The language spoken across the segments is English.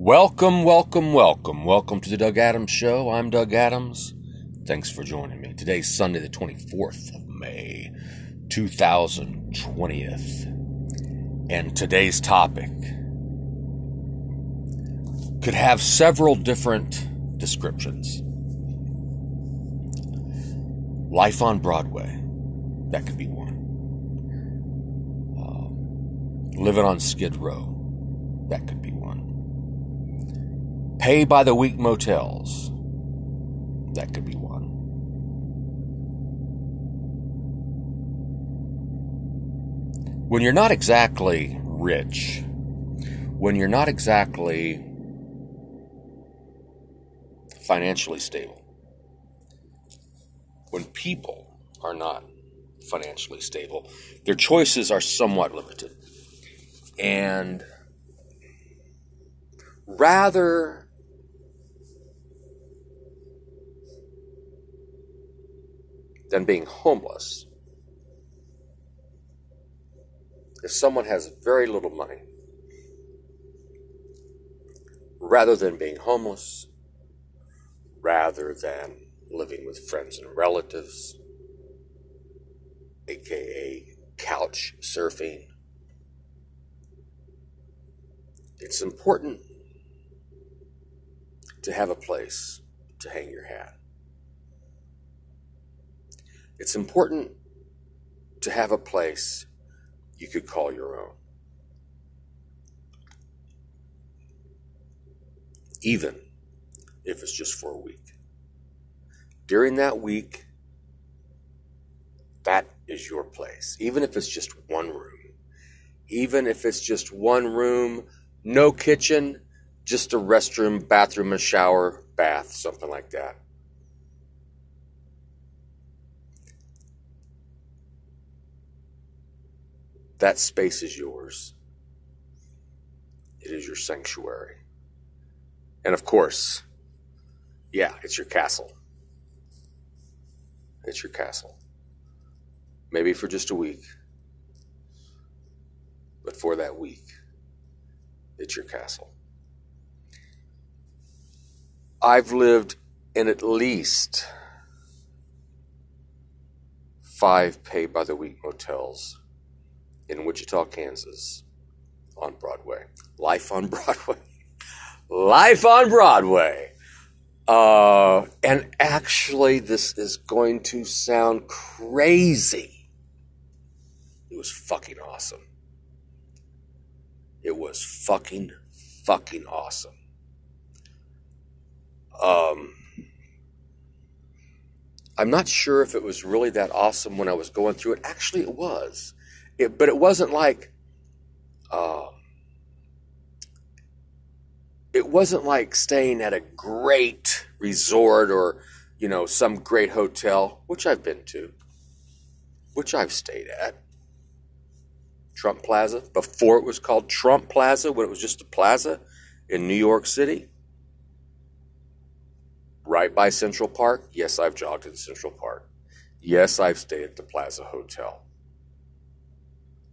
Welcome, welcome, welcome. Welcome to the Doug Adams Show. I'm Doug Adams. Thanks for joining me. Today's Sunday, the 24th of May, 2020. And today's topic could have several different descriptions. Life on Broadway, that could be one. Uh, living on Skid Row, that could be one. Pay by the week motels, that could be one. When you're not exactly rich, when you're not exactly financially stable, when people are not financially stable, their choices are somewhat limited. And rather than being homeless, if someone has very little money, rather than being homeless, rather than living with friends and relatives, aka couch surfing, it's important to have a place to hang your hat. It's important to have a place you could call your own. Even if it's just for a week. During that week, that is your place. Even if it's just one room. Even if it's just one room, no kitchen, just a restroom, bathroom, a shower, bath, something like that. That space is yours. It is your sanctuary. And of course, yeah, it's your castle. It's your castle. Maybe for just a week. But for that week, it's your castle. I've lived in at least five pay by the week motels in Wichita, Kansas on Broadway. Life on Broadway. Life on Broadway. Uh, and actually, this is going to sound crazy. It was fucking awesome. It was fucking, fucking awesome. Um, I'm not sure if it was really that awesome when I was going through it. Actually, it was. It, but it wasn't like, uh, it wasn't like staying at a great resort or, you know, some great hotel, which I've been to, which I've stayed at. Trump Plaza, before it was called Trump Plaza, when it was just a plaza in New York City. Right by Central Park. Yes, I've jogged in Central Park. Yes, I've stayed at the Plaza Hotel.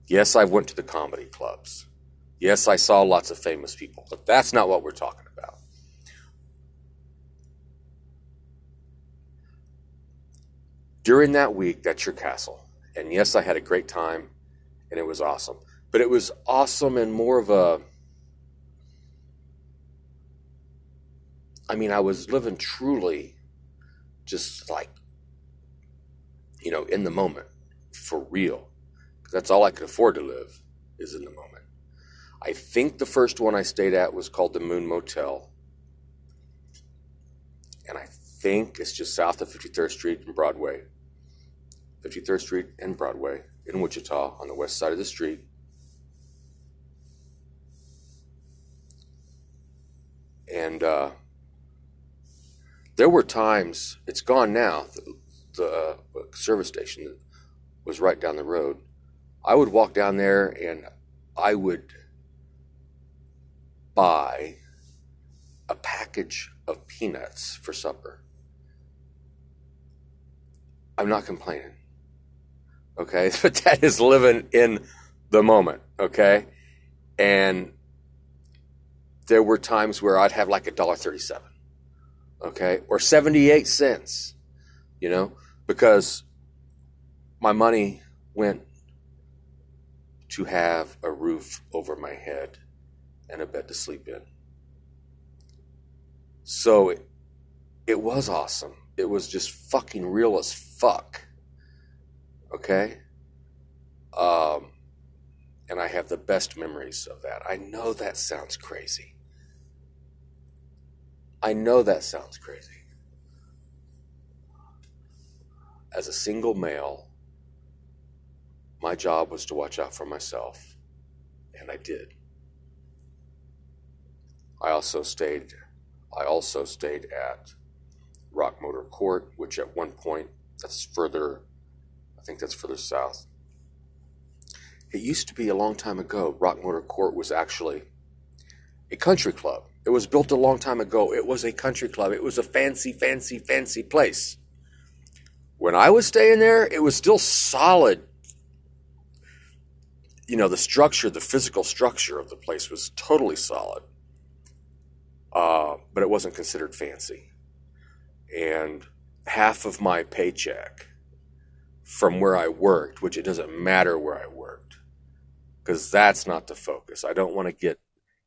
Yes, I went to the comedy clubs. Yes, I saw lots of famous people, but that's not what we're talking about. During that week, that's your castle. And yes, I had a great time and it was awesome. But it was awesome and more of a. I mean, I was living truly just like, you know, in the moment for real. That's all I could afford to live is in the moment. I think the first one I stayed at was called the Moon Motel. And I think it's just south of 53rd Street and Broadway. 53rd Street and Broadway in Wichita on the west side of the street. And uh, there were times, it's gone now, the, the uh, service station was right down the road. I would walk down there and I would buy a package of peanuts for supper. I'm not complaining. Okay. But that is living in the moment. Okay. And there were times where I'd have like a dollar thirty-seven, okay, or seventy-eight cents, you know, because my money went to have a roof over my head and a bed to sleep in. So it, it was awesome. It was just fucking real as fuck. Okay? Um, and I have the best memories of that. I know that sounds crazy. I know that sounds crazy. As a single male, my job was to watch out for myself, and I did. I also stayed I also stayed at Rock Motor Court, which at one point that's further I think that's further south. It used to be a long time ago, Rock Motor Court was actually a country club. It was built a long time ago. It was a country club. It was a fancy, fancy, fancy place. When I was staying there, it was still solid. You know, the structure, the physical structure of the place was totally solid. Uh, but it wasn't considered fancy. And half of my paycheck from where I worked, which it doesn't matter where I worked, because that's not the focus. I don't want to get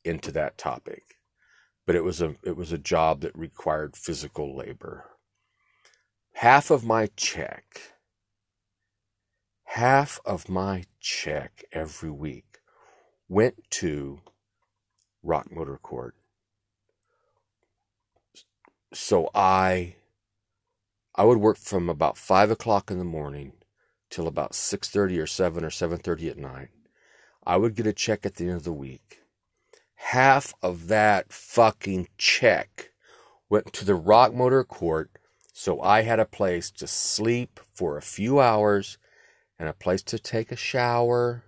into that topic. But it was a it was a job that required physical labor. Half of my check, half of my check every week went to Rock Motor Court. So I I would work from about five o'clock in the morning till about six thirty or seven or seven thirty at night. I would get a check at the end of the week. Half of that fucking check went to the Rock Motor Court, so I had a place to sleep for a few hours and a place to take a shower.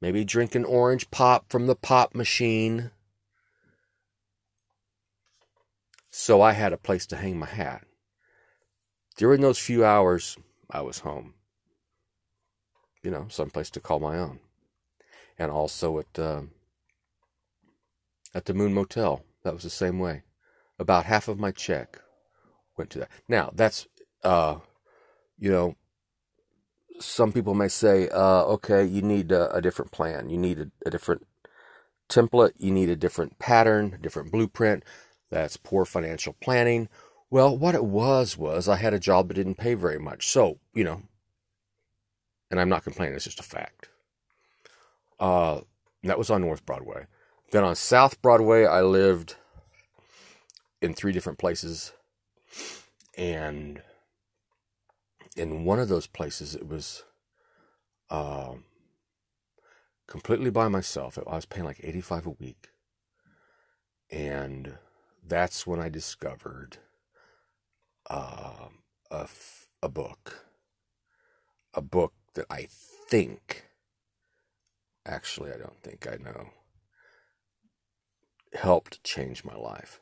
Maybe drink an orange pop from the pop machine. So I had a place to hang my hat. During those few hours, I was home. You know, someplace to call my own. And also at uh, at the Moon Motel, that was the same way. About half of my check went to that. Now that's uh, you know, some people may say, uh, okay, you need a, a different plan. You need a, a different template. You need a different pattern, a different blueprint. That's poor financial planning. Well, what it was was I had a job that didn't pay very much. So, you know, and I'm not complaining, it's just a fact. Uh, that was on North Broadway. Then on South Broadway, I lived in three different places. And in one of those places, it was uh, completely by myself. I was paying like 85 a week. And that's when I discovered uh, a, a book. A book that I think, actually, I don't think I know, helped change my life.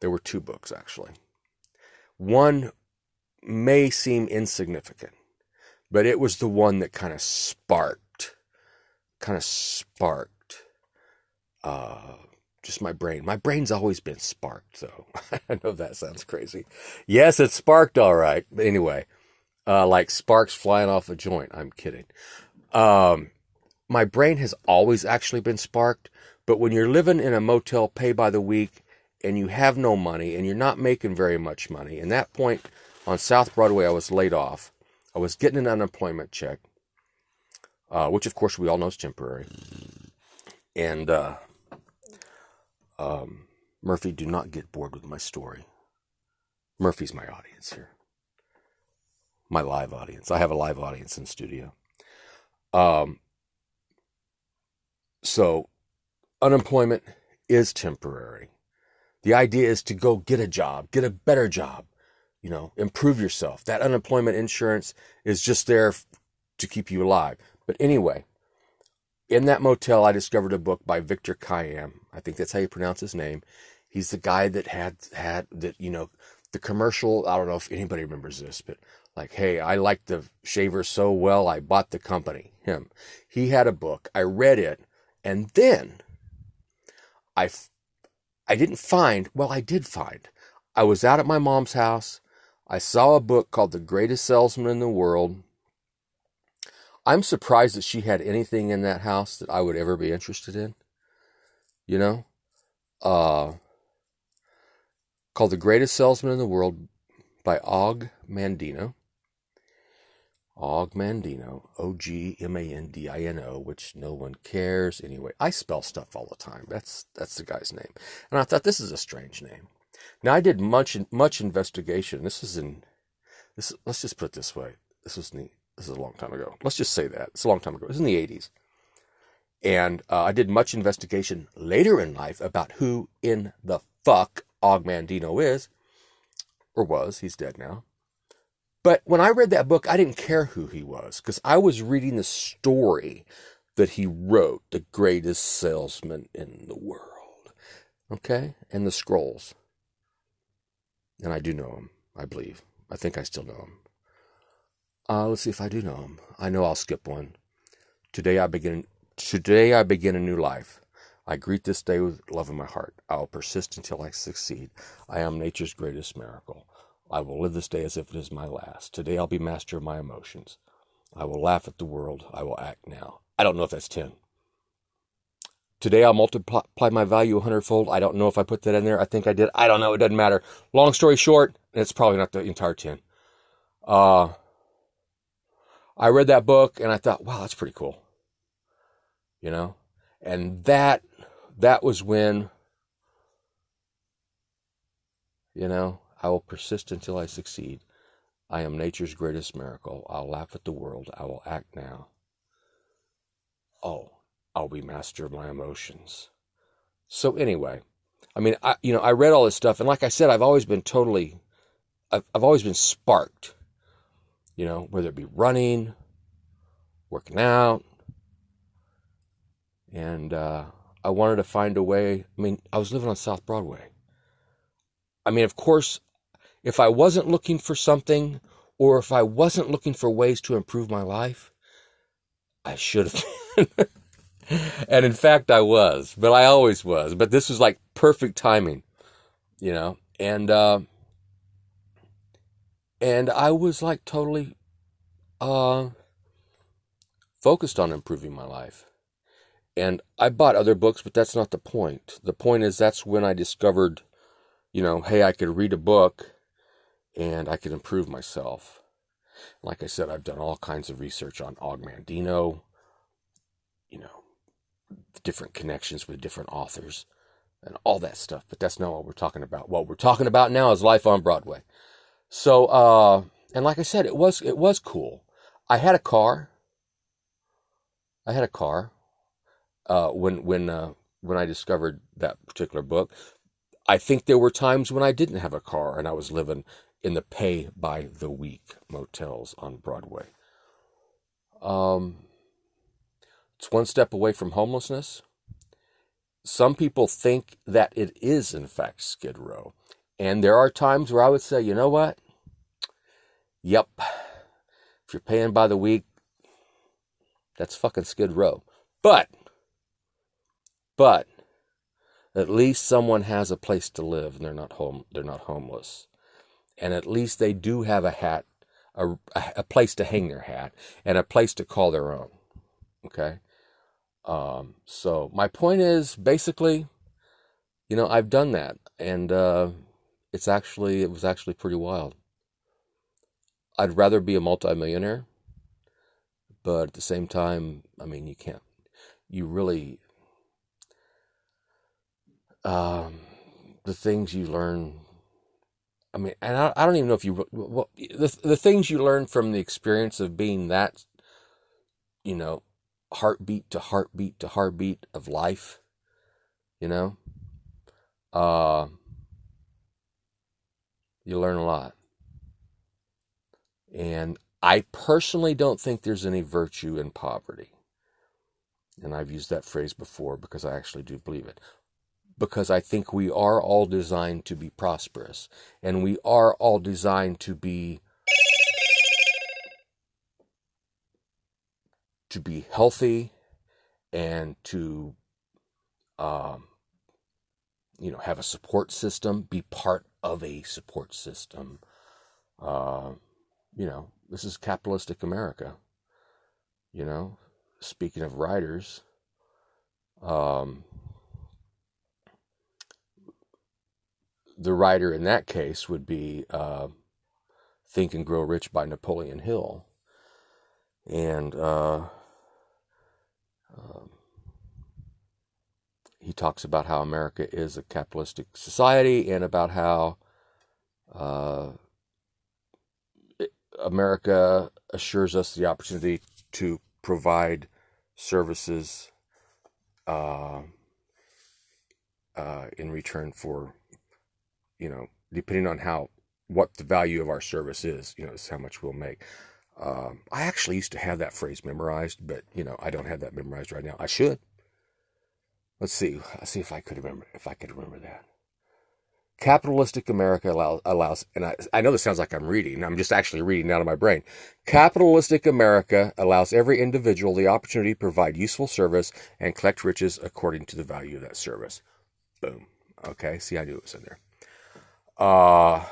There were two books, actually. One may seem insignificant, but it was the one that kind of sparked, kind of sparked uh, just my brain. My brain's always been sparked, though. I know that sounds crazy. Yes, it sparked all right. But anyway, uh, like sparks flying off a joint. I'm kidding. Um, my brain has always actually been sparked, but when you're living in a motel pay by the week and you have no money and you're not making very much money, and that point on South Broadway, I was laid off. I was getting an unemployment check, uh, which of course we all know is temporary. And uh, um, Murphy, do not get bored with my story. Murphy's my audience here. My live audience. I have a live audience in studio. Um, so, unemployment is temporary. The idea is to go get a job, get a better job, you know, improve yourself. That unemployment insurance is just there to keep you alive. But anyway, in that motel, I discovered a book by Victor Kiam. I think that's how you pronounce his name. He's the guy that had had that you know the commercial. I don't know if anybody remembers this, but like, hey, I like the shaver so well, I bought the company. Him. He had a book. I read it, and then I, I didn't find, well, I did find. I was out at my mom's house. I saw a book called The Greatest Salesman in the World. I'm surprised that she had anything in that house that I would ever be interested in. You know? Uh, called The Greatest Salesman in the World by Og Mandino. Og Mandino, O G M A N D I N O, which no one cares anyway. I spell stuff all the time. That's that's the guy's name, and I thought this is a strange name. Now I did much much investigation. This is in this. Let's just put it this way. This was neat. This is a long time ago. Let's just say that it's a long time ago. It was in the '80s, and uh, I did much investigation later in life about who in the fuck Og Mandino is, or was. He's dead now. But when I read that book, I didn't care who he was because I was reading the story that he wrote, the greatest salesman in the world. Okay? And the scrolls. And I do know him, I believe. I think I still know him. Uh, let's see if I do know him. I know I'll skip one. Today I begin today I begin a new life. I greet this day with love in my heart. I will persist until I succeed. I am nature's greatest miracle. I will live this day as if it is my last. Today I'll be master of my emotions. I will laugh at the world. I will act now. I don't know if that's 10. Today I'll multiply my value a hundredfold. I don't know if I put that in there. I think I did. I don't know. It doesn't matter. Long story short, it's probably not the entire 10. Uh, I read that book and I thought, wow, that's pretty cool. You know? And that, that was when, you know, I will persist until I succeed. I am nature's greatest miracle. I'll laugh at the world. I will act now. Oh, I'll be master of my emotions. So anyway, I mean, I, you know, I read all this stuff, and like I said, I've always been totally, I've, I've always been sparked. You know, whether it be running, working out, and uh, I wanted to find a way. I mean, I was living on South Broadway. I mean, of course, if I wasn't looking for something or if I wasn't looking for ways to improve my life, I should have and in fact, I was, but I always was. But this was like perfect timing, you know. And uh, and I was like totally uh, focused on improving my life. And I bought other books, but that's not the point. The point is that's when I discovered, you know, hey, I could read a book and I could improve myself. Like I said, I've done all kinds of research on Og Mandino, you know, different connections with different authors and all that stuff. But that's not what we're talking about. What we're talking about now is life on Broadway. So, uh, and like I said, it was it was cool. I had a car. I had a car uh, when when uh, when I discovered that particular book. I think there were times when I didn't have a car and I was living in the pay by the week motels on Broadway. Um, it's one step away from homelessness. Some people think that it is, in fact, Skid Row. And there are times where I would say, you know what? Yep. If you're paying by the week, that's fucking Skid Row. But, but, at least someone has a place to live and they're not home they're not homeless and at least they do have a hat, a, a place to hang their hat, and a place to call their own. Okay? Um, so my point is basically, you know, I've done that, and uh, it's actually it was actually pretty wild. I'd rather be a multimillionaire, but at the same time, I mean, you can't. You really, um, the things you learn I mean, and I, I don't even know if you well, the the things you learn from the experience of being that, you know, heartbeat to heartbeat to heartbeat of life, you know, uh, you learn a lot. And I personally don't think there's any virtue in poverty. And I've used that phrase before because I actually do believe it because I think we are all designed to be prosperous and we are all designed to be to be healthy and to um, you know, have a support system, be part of a support system. Uh, you know, this is capitalistic America. You know, speaking of writers, um, the writer in that case would be uh, Think and Grow Rich by Napoleon Hill. And uh, um, he talks about how America is a capitalistic society and about how uh, America assures us the opportunity to provide services uh, uh, in return for, you know, depending on how what the value of our service is, you know, is how much we'll make. Um, I actually used to have that phrase memorized, but you know, I don't have that memorized right now. I should. Let's see. Let's see if I could remember if I could remember that. Capitalistic America allows, allows and I, I know this sounds like I'm reading. I'm just actually reading out of my brain. Capitalistic America allows every individual the opportunity to provide useful service and collect riches according to the value of that service. Boom. Okay. See, I knew it was in there. Uh,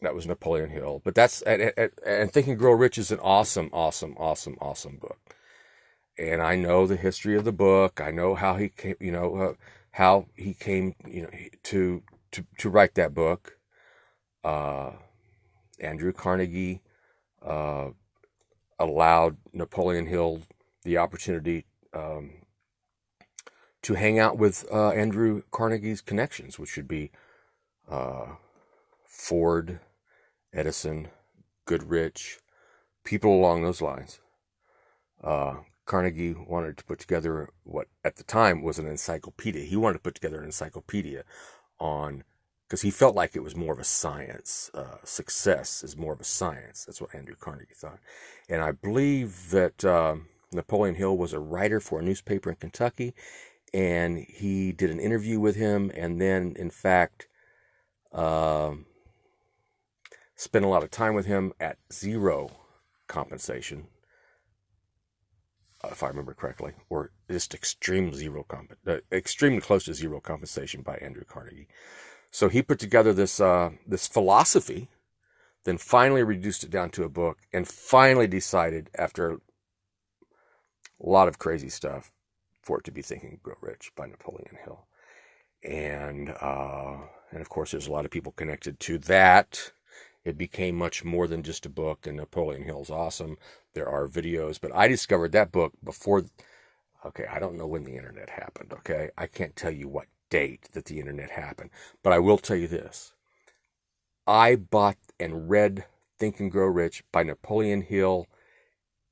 that was Napoleon Hill. But that's and, and, and Think and Grow Rich is an awesome, awesome, awesome, awesome book. And I know the history of the book. I know how he came, you know, uh, how he came, you know, to to to write that book. Uh, Andrew Carnegie uh, allowed Napoleon Hill the opportunity um, to hang out with uh, Andrew Carnegie's connections, which should be uh, Ford, Edison, Goodrich, people along those lines. Uh, Carnegie wanted to put together what at the time was an encyclopedia. He wanted to put together an encyclopedia on because he felt like it was more of a science. Uh, success is more of a science. That's what Andrew Carnegie thought. And I believe that uh, Napoleon Hill was a writer for a newspaper in Kentucky, and he did an interview with him, and then, in fact, uh, spent a lot of time with him at zero compensation, uh, if I remember correctly, or just extreme zero comp, uh, extremely close to zero compensation by Andrew Carnegie. So he put together this uh, this philosophy, then finally reduced it down to a book, and finally decided after a lot of crazy stuff for it to be Think and Grow Rich by Napoleon Hill, and uh, and of course there's a lot of people connected to that it became much more than just a book, and Napoleon Hill's awesome. There are videos, but I discovered that book before. Okay, I don't know when the internet happened, okay? I can't tell you what date that the internet happened, but I will tell you this. I bought and read Think and Grow Rich by Napoleon Hill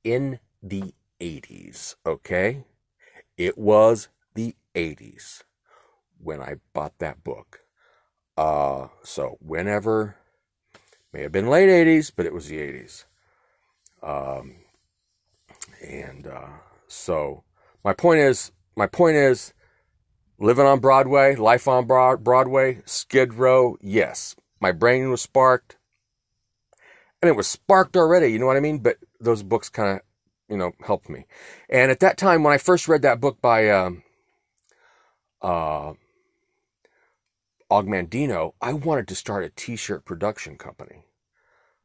in the 80s, okay? It was the 80s when I bought that book. Uh, so whenever May have been late 80s, but it was the 80s. Um, and uh, so my point is, my point is, living on Broadway, life on Broadway, Skid Row, yes. My brain was sparked. And it was sparked already, you know what I mean? But those books kind of, you know, helped me. And at that time, when I first read that book by um, uh, Og Mandino, I wanted to start a t-shirt production company.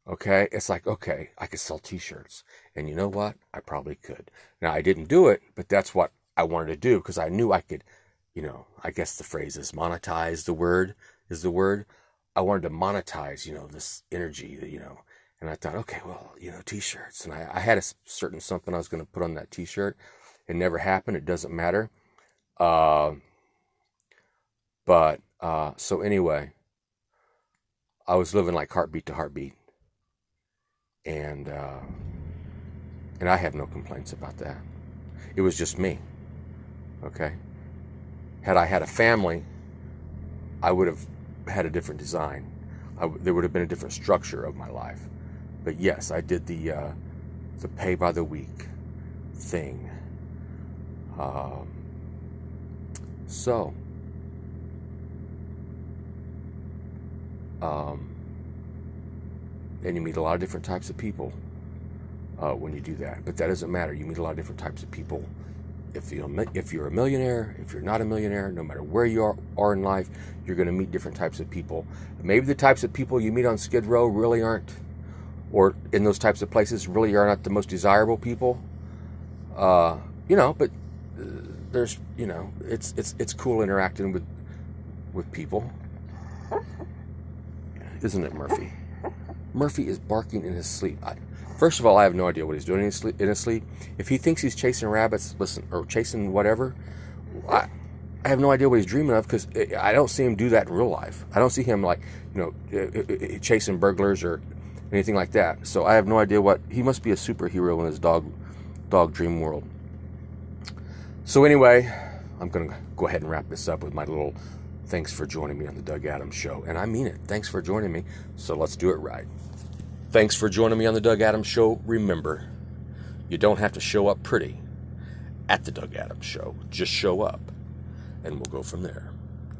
Okay. It's like, okay, I could sell t-shirts. And you know what? I probably could. Now I didn't do it, but that's what I wanted to do because I knew I could, you know, I guess the phrase is monetize the word is the word. I wanted to monetize, you know, this energy, you know, and I thought, okay, well, you know, t-shirts. And I, I had a certain something I was going to put on that t-shirt. It never happened. It doesn't matter. Uh, but uh, so anyway, I was living like heartbeat to heartbeat, and uh, and I have no complaints about that. It was just me. Okay. Had I had a family, I would have had a different design. there would have been a different structure of my life. But yes, I did the uh, the pay by the week thing. Um, so Um, and you meet a lot of different types of people uh, when you do that. But that doesn't matter. You meet a lot of different types of people if you if you're a millionaire, if you're not a millionaire, no matter where you are, are in life, you're going to meet different types of people. Maybe the types of people you meet on Skid Row really aren't, or in those types of places really are not the most desirable people. Uh, you know, but uh, there's you know it's it's it's cool interacting with with people, isn't it, Murphy? Murphy is barking in his sleep. I, first of all, I have no idea what he's doing in his, sleep, in his sleep. If he thinks he's chasing rabbits, listen, or chasing whatever, I, I have no idea what he's dreaming of because I don't see him do that in real life. I don't see him like, you know, chasing burglars or anything like that. So I have no idea what he must be a superhero in his dog dog dream world. So anyway, I'm gonna go ahead and wrap this up with my little Thanks for joining me on the Doug Adams Show. And I mean it. Thanks for joining me. So let's do it right. Thanks for joining me on the Doug Adams Show. Remember, you don't have to show up pretty at the Doug Adams Show. Just show up, and we'll go from there.